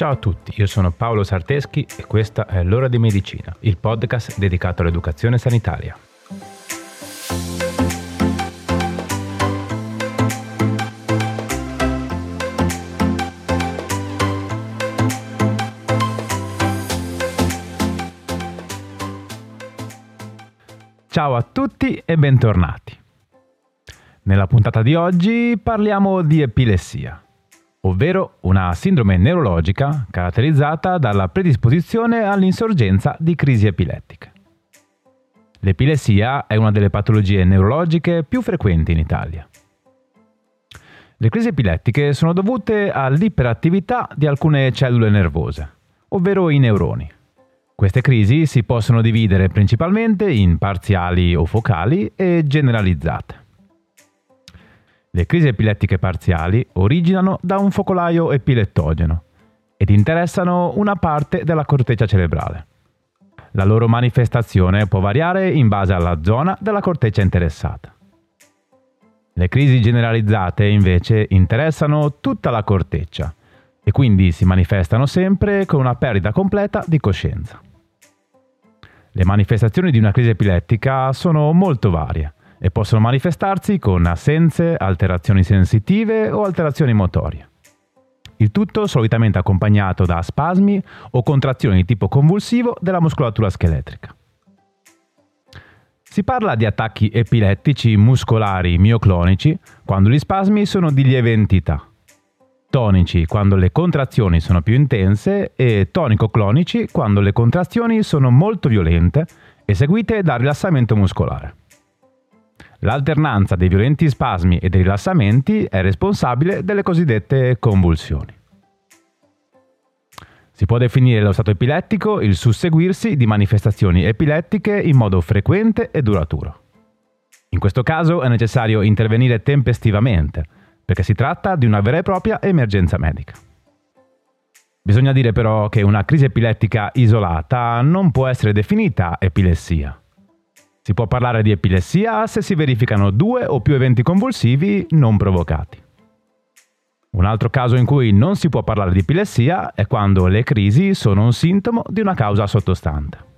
Ciao a tutti, io sono Paolo Sarteschi e questa è L'ora di medicina, il podcast dedicato all'educazione sanitaria. Ciao a tutti e bentornati. Nella puntata di oggi parliamo di epilessia ovvero una sindrome neurologica caratterizzata dalla predisposizione all'insorgenza di crisi epilettiche. L'epilessia è una delle patologie neurologiche più frequenti in Italia. Le crisi epilettiche sono dovute all'iperattività di alcune cellule nervose, ovvero i neuroni. Queste crisi si possono dividere principalmente in parziali o focali e generalizzate. Le crisi epilettiche parziali originano da un focolaio epilettogeno ed interessano una parte della corteccia cerebrale. La loro manifestazione può variare in base alla zona della corteccia interessata. Le crisi generalizzate invece interessano tutta la corteccia e quindi si manifestano sempre con una perdita completa di coscienza. Le manifestazioni di una crisi epilettica sono molto varie e possono manifestarsi con assenze, alterazioni sensitive o alterazioni motorie. Il tutto solitamente accompagnato da spasmi o contrazioni di tipo convulsivo della muscolatura scheletrica. Si parla di attacchi epilettici muscolari mioclonici quando gli spasmi sono di lieve entità, tonici quando le contrazioni sono più intense e tonico-clonici quando le contrazioni sono molto violente e seguite da rilassamento muscolare. L'alternanza dei violenti spasmi e dei rilassamenti è responsabile delle cosiddette convulsioni. Si può definire lo stato epilettico il susseguirsi di manifestazioni epilettiche in modo frequente e duraturo. In questo caso è necessario intervenire tempestivamente, perché si tratta di una vera e propria emergenza medica. Bisogna dire però che una crisi epilettica isolata non può essere definita epilessia. Si può parlare di epilessia se si verificano due o più eventi convulsivi non provocati. Un altro caso in cui non si può parlare di epilessia è quando le crisi sono un sintomo di una causa sottostante.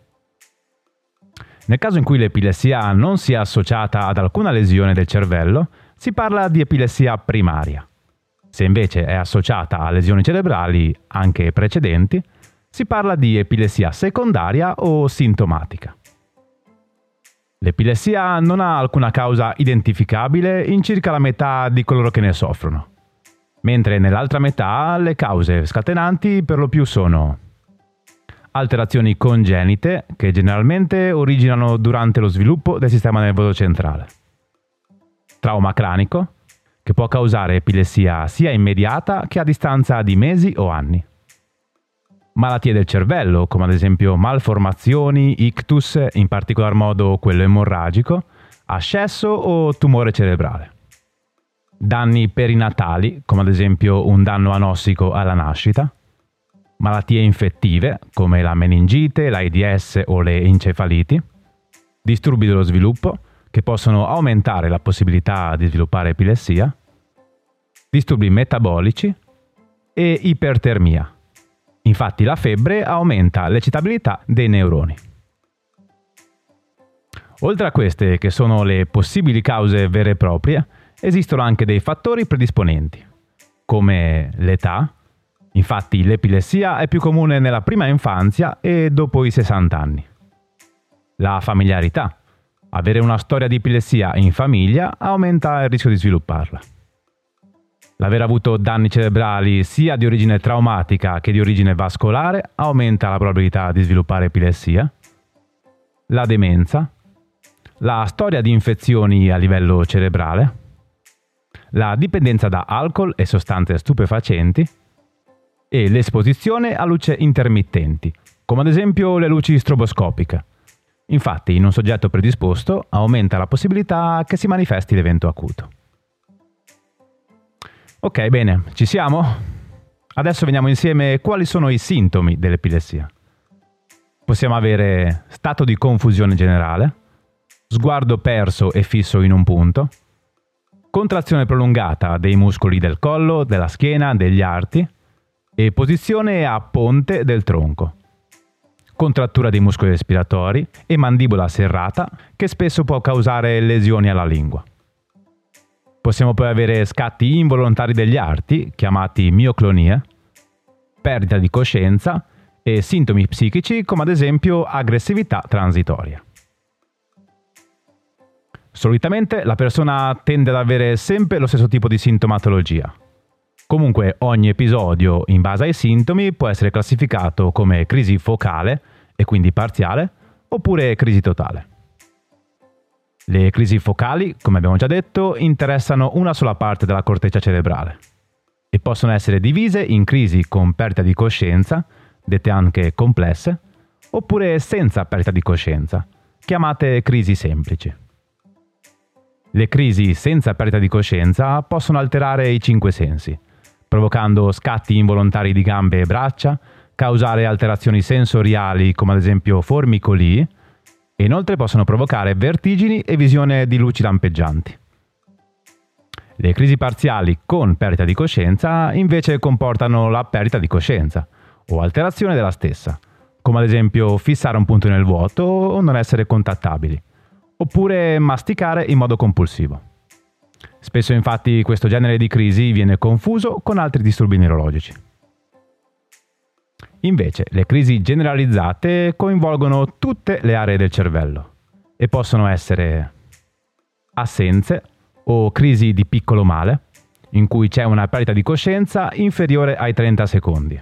Nel caso in cui l'epilessia non sia associata ad alcuna lesione del cervello, si parla di epilessia primaria. Se invece è associata a lesioni cerebrali, anche precedenti, si parla di epilessia secondaria o sintomatica. L'epilessia non ha alcuna causa identificabile in circa la metà di coloro che ne soffrono, mentre nell'altra metà le cause scatenanti per lo più sono alterazioni congenite che generalmente originano durante lo sviluppo del sistema nervoso centrale, trauma cranico che può causare epilessia sia immediata che a distanza di mesi o anni malattie del cervello, come ad esempio malformazioni, ictus, in particolar modo quello emorragico, ascesso o tumore cerebrale. Danni perinatali, come ad esempio un danno anossico alla nascita. Malattie infettive, come la meningite, l'AIDS o le encefaliti. Disturbi dello sviluppo, che possono aumentare la possibilità di sviluppare epilessia. Disturbi metabolici e ipertermia, Infatti la febbre aumenta l'eccitabilità dei neuroni. Oltre a queste, che sono le possibili cause vere e proprie, esistono anche dei fattori predisponenti, come l'età. Infatti l'epilessia è più comune nella prima infanzia e dopo i 60 anni. La familiarità. Avere una storia di epilessia in famiglia aumenta il rischio di svilupparla l'aver avuto danni cerebrali sia di origine traumatica che di origine vascolare aumenta la probabilità di sviluppare epilessia, la demenza, la storia di infezioni a livello cerebrale, la dipendenza da alcol e sostanze stupefacenti e l'esposizione a luce intermittenti, come ad esempio le luci stroboscopiche. Infatti, in un soggetto predisposto aumenta la possibilità che si manifesti l'evento acuto. Ok, bene, ci siamo? Adesso vediamo insieme quali sono i sintomi dell'epilessia. Possiamo avere stato di confusione generale, sguardo perso e fisso in un punto, contrazione prolungata dei muscoli del collo, della schiena, degli arti e posizione a ponte del tronco. Contrattura dei muscoli respiratori e mandibola serrata che spesso può causare lesioni alla lingua. Possiamo poi avere scatti involontari degli arti, chiamati mioclonie, perdita di coscienza e sintomi psichici come ad esempio aggressività transitoria. Solitamente la persona tende ad avere sempre lo stesso tipo di sintomatologia. Comunque ogni episodio, in base ai sintomi, può essere classificato come crisi focale, e quindi parziale, oppure crisi totale. Le crisi focali, come abbiamo già detto, interessano una sola parte della corteccia cerebrale e possono essere divise in crisi con perdita di coscienza, dette anche complesse, oppure senza perdita di coscienza, chiamate crisi semplici. Le crisi senza perdita di coscienza possono alterare i cinque sensi, provocando scatti involontari di gambe e braccia, causare alterazioni sensoriali come ad esempio formicolii e inoltre possono provocare vertigini e visione di luci lampeggianti. Le crisi parziali con perdita di coscienza invece comportano la perdita di coscienza o alterazione della stessa, come ad esempio fissare un punto nel vuoto o non essere contattabili oppure masticare in modo compulsivo. Spesso infatti questo genere di crisi viene confuso con altri disturbi neurologici. Invece le crisi generalizzate coinvolgono tutte le aree del cervello e possono essere assenze o crisi di piccolo male, in cui c'è una perdita di coscienza inferiore ai 30 secondi.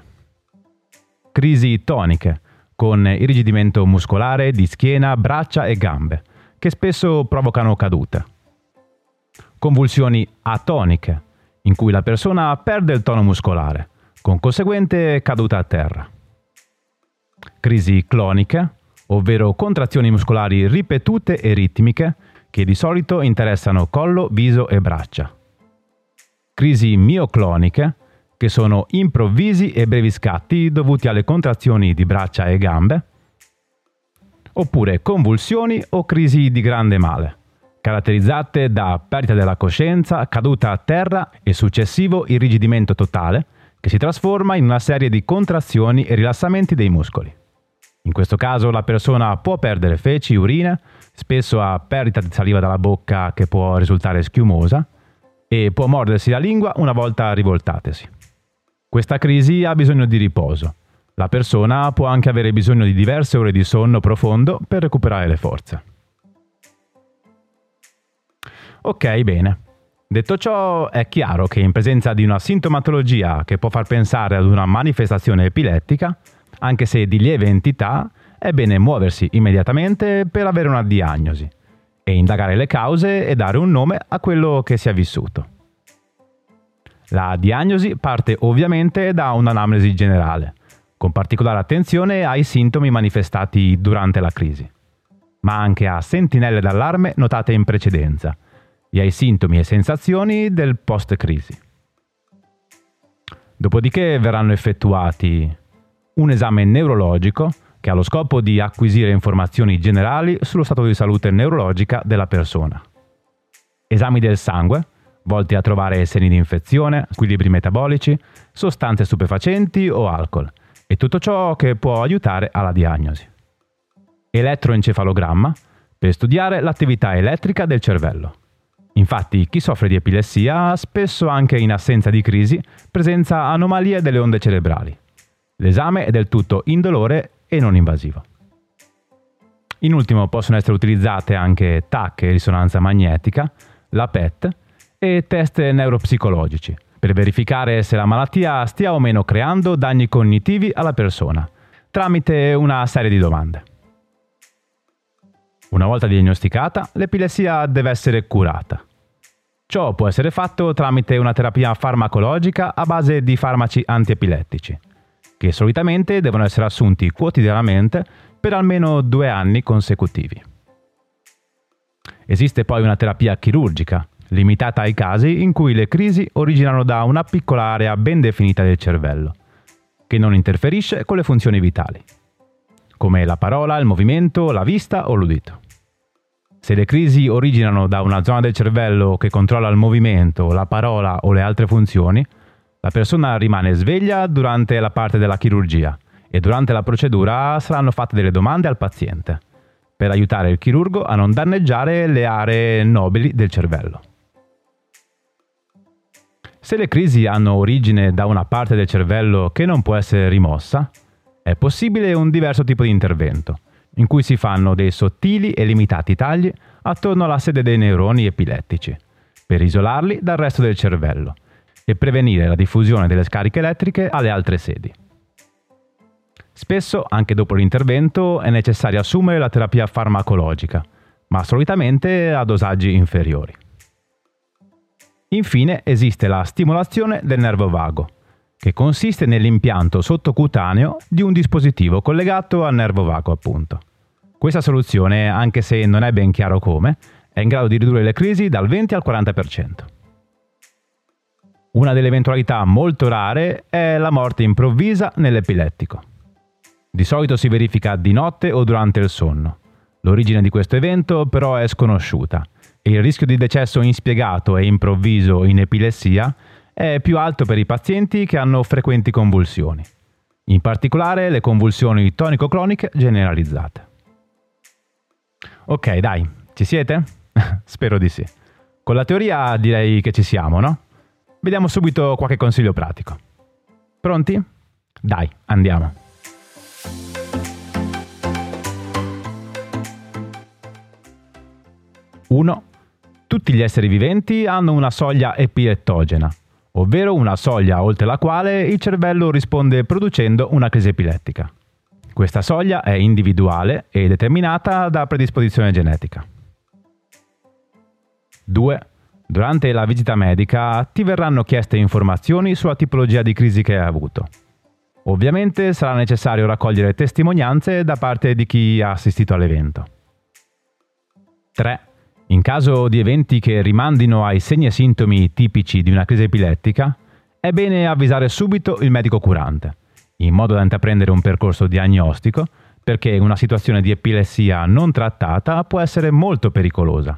Crisi toniche, con irrigidimento muscolare di schiena, braccia e gambe, che spesso provocano cadute. Convulsioni atoniche, in cui la persona perde il tono muscolare, con conseguente caduta a terra. Crisi cloniche, ovvero contrazioni muscolari ripetute e ritmiche, che di solito interessano collo, viso e braccia. Crisi miocloniche, che sono improvvisi e brevi scatti dovuti alle contrazioni di braccia e gambe, oppure convulsioni o crisi di grande male, caratterizzate da perdita della coscienza, caduta a terra e successivo irrigidimento totale, che si trasforma in una serie di contrazioni e rilassamenti dei muscoli. In questo caso la persona può perdere feci, urina, spesso ha perdita di saliva dalla bocca che può risultare schiumosa e può mordersi la lingua una volta rivoltatesi. Questa crisi ha bisogno di riposo la persona può anche avere bisogno di diverse ore di sonno profondo per recuperare le forze. Ok, bene. Detto ciò, è chiaro che in presenza di una sintomatologia che può far pensare ad una manifestazione epilettica, anche se di lieve entità, è bene muoversi immediatamente per avere una diagnosi e indagare le cause e dare un nome a quello che si è vissuto. La diagnosi parte ovviamente da un'anamnesi generale, con particolare attenzione ai sintomi manifestati durante la crisi, ma anche a sentinelle d'allarme notate in precedenza e ai sintomi e sensazioni del post-crisi. Dopodiché verranno effettuati un esame neurologico che ha lo scopo di acquisire informazioni generali sullo stato di salute neurologica della persona. Esami del sangue, volti a trovare segni di infezione, squilibri metabolici, sostanze stupefacenti o alcol, e tutto ciò che può aiutare alla diagnosi. Elettroencefalogramma per studiare l'attività elettrica del cervello. Infatti chi soffre di epilessia ha spesso anche in assenza di crisi presenza anomalie delle onde cerebrali. L'esame è del tutto indolore e non invasivo. In ultimo possono essere utilizzate anche TAC e risonanza magnetica, la PET e test neuropsicologici per verificare se la malattia stia o meno creando danni cognitivi alla persona, tramite una serie di domande. Una volta diagnosticata, l'epilessia deve essere curata. Ciò può essere fatto tramite una terapia farmacologica a base di farmaci antiepilettici, che solitamente devono essere assunti quotidianamente per almeno due anni consecutivi. Esiste poi una terapia chirurgica, limitata ai casi in cui le crisi originano da una piccola area ben definita del cervello, che non interferisce con le funzioni vitali, come la parola, il movimento, la vista o l'udito. Se le crisi originano da una zona del cervello che controlla il movimento, la parola o le altre funzioni, La persona rimane sveglia durante la parte della chirurgia e durante la procedura saranno fatte delle domande al paziente per aiutare il chirurgo a non danneggiare le aree nobili del cervello. Se le crisi hanno origine da una parte del cervello che non può essere rimossa, è possibile un diverso tipo di intervento, in cui si fanno dei sottili e limitati tagli attorno alla sede dei neuroni epilettici, per isolarli dal resto del cervello e prevenire la diffusione delle scariche elettriche alle altre sedi. Spesso, anche dopo l'intervento, è necessario assumere la terapia farmacologica, ma solitamente a dosaggi inferiori. Infine esiste la stimolazione del nervo vago, che consiste nell'impianto sottocutaneo di un dispositivo collegato al nervo vago, appunto. Questa soluzione, anche se non è ben chiaro come, è in grado di ridurre le crisi dal 20 al 40%. Una delle eventualità molto rare è la morte improvvisa nell'epilettico. Di solito si verifica di notte o durante il sonno. L'origine di questo evento però è sconosciuta e il rischio di decesso inspiegato e improvviso in epilessia è più alto per i pazienti che hanno frequenti convulsioni, in particolare le convulsioni tonico-cloniche generalizzate. Ok, dai, ci siete? Spero di sì. Con la teoria direi che ci siamo, no? Vediamo subito qualche consiglio pratico. Pronti? Dai, andiamo. 1. Tutti gli esseri viventi hanno una soglia epilettogena, ovvero una soglia oltre la quale il cervello risponde producendo una crisi epilettica. Questa soglia è individuale e determinata da predisposizione genetica. 2. Durante la visita medica ti verranno chieste informazioni sulla tipologia di crisi che hai avuto. Ovviamente sarà necessario raccogliere testimonianze da parte di chi ha assistito all'evento. 3. In caso di eventi che rimandino ai segni e sintomi tipici di una crisi epilettica, è bene avvisare subito il medico curante, in modo da intraprendere un percorso diagnostico, perché una situazione di epilessia non trattata può essere molto pericolosa,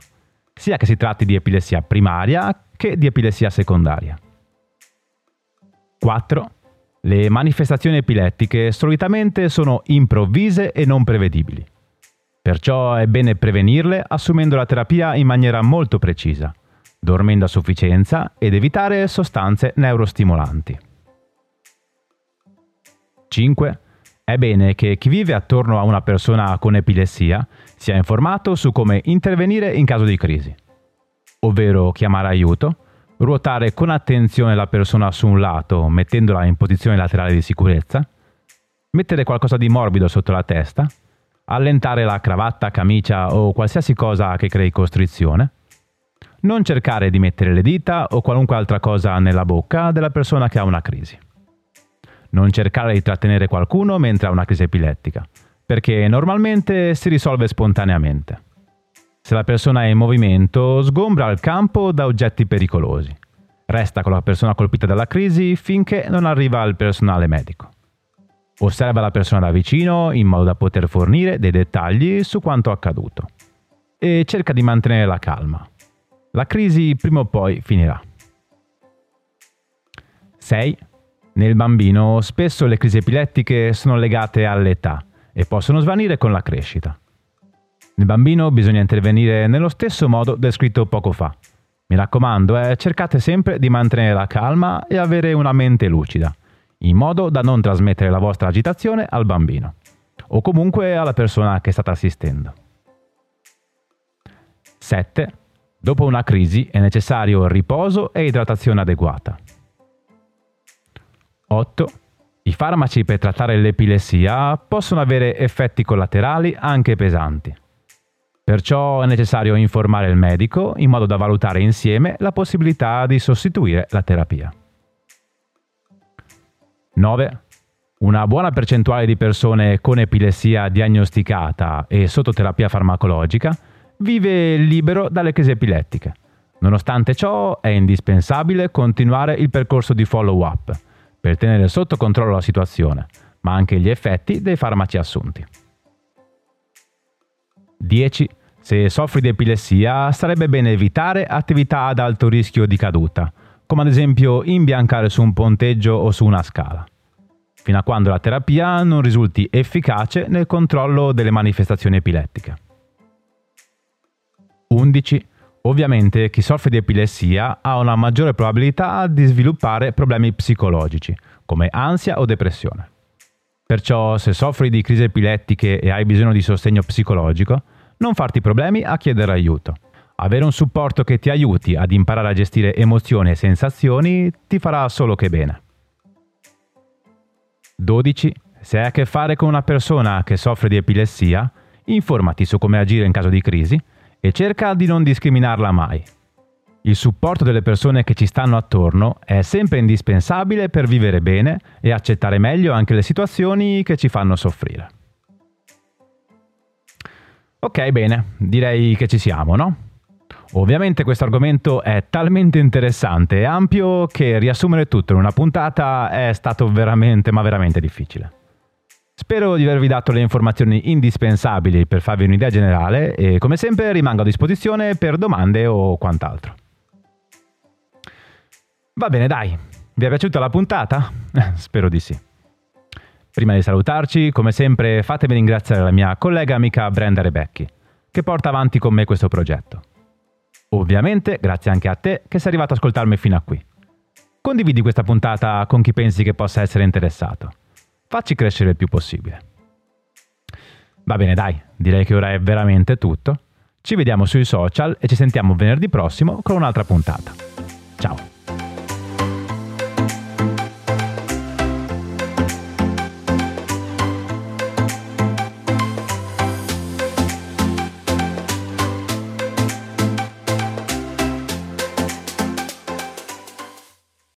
sia che si tratti di epilessia primaria che di epilessia secondaria. 4. Le manifestazioni epilettiche solitamente sono improvvise e non prevedibili. Perciò è bene prevenirle assumendo la terapia in maniera molto precisa, dormendo a sufficienza ed evitare sostanze neurostimolanti. 5. È bene che chi vive attorno a una persona con epilessia sia informato su come intervenire in caso di crisi, ovvero chiamare aiuto, ruotare con attenzione la persona su un lato mettendola in posizione laterale di sicurezza, mettere qualcosa di morbido sotto la testa allentare la cravatta, camicia o qualsiasi cosa che crei costrizione, non cercare di mettere le dita o qualunque altra cosa nella bocca della persona che ha una crisi. Non cercare di trattenere qualcuno mentre ha una crisi epilettica, perché normalmente si risolve spontaneamente. Se la persona è in movimento, sgombra il campo da oggetti pericolosi. Resta con la persona colpita dalla crisi finché non arriva il personale medico. Osserva la persona da vicino in modo da poter fornire dei dettagli su quanto accaduto e cerca di mantenere la calma. La crisi prima o poi finirà. 6. Nel bambino spesso le crisi epilettiche sono legate all'età e possono svanire con la crescita. Nel bambino bisogna intervenire nello stesso modo descritto poco fa. Mi raccomando, eh, cercate sempre di mantenere la calma e avere una mente lucida in modo da non trasmettere la vostra agitazione al bambino o comunque alla persona che state assistendo. 7. Dopo una crisi è necessario riposo e idratazione adeguata. 8. I farmaci per trattare l'epilessia possono avere effetti collaterali anche pesanti. Perciò è necessario informare il medico in modo da valutare insieme la possibilità di sostituire la terapia. 9. Una buona percentuale di persone con epilessia diagnosticata e sotto terapia farmacologica vive libero dalle crisi epilettiche. Nonostante ciò è indispensabile continuare il percorso di follow-up per tenere sotto controllo la situazione, ma anche gli effetti dei farmaci assunti. 10. Se soffri di epilessia sarebbe bene evitare attività ad alto rischio di caduta, come ad esempio imbiancare su un ponteggio o su una scala, fino a quando la terapia non risulti efficace nel controllo delle manifestazioni epilettiche. 11. Ovviamente chi soffre di epilessia ha una maggiore probabilità di sviluppare problemi psicologici, come ansia o depressione. Perciò se soffri di crisi epilettiche e hai bisogno di sostegno psicologico, non farti problemi a chiedere aiuto. Avere un supporto che ti aiuti ad imparare a gestire emozioni e sensazioni ti farà solo che bene. 12. Se hai a che fare con una persona che soffre di epilessia, informati su come agire in caso di crisi e cerca di non discriminarla mai. Il supporto delle persone che ci stanno attorno è sempre indispensabile per vivere bene e accettare meglio anche le situazioni che ci fanno soffrire. Ok, bene, direi che ci siamo, no? Ovviamente questo argomento è talmente interessante e ampio che riassumere tutto in una puntata è stato veramente, ma veramente difficile. Spero di avervi dato le informazioni indispensabili per farvi un'idea generale e come sempre rimango a disposizione per domande o quant'altro. Va bene, dai. Vi è piaciuta la puntata? Spero di sì. Prima di salutarci, come sempre, fatemi ringraziare la mia collega amica Brenda Rebecchi, che porta avanti con me questo progetto. Ovviamente, grazie anche a te che sei arrivato ad ascoltarmi fino a qui. Condividi questa puntata con chi pensi che possa essere interessato facci crescere il più possibile. Va bene, dai, direi che ora è veramente tutto. Ci vediamo sui social e ci sentiamo venerdì prossimo con un'altra puntata. Ciao!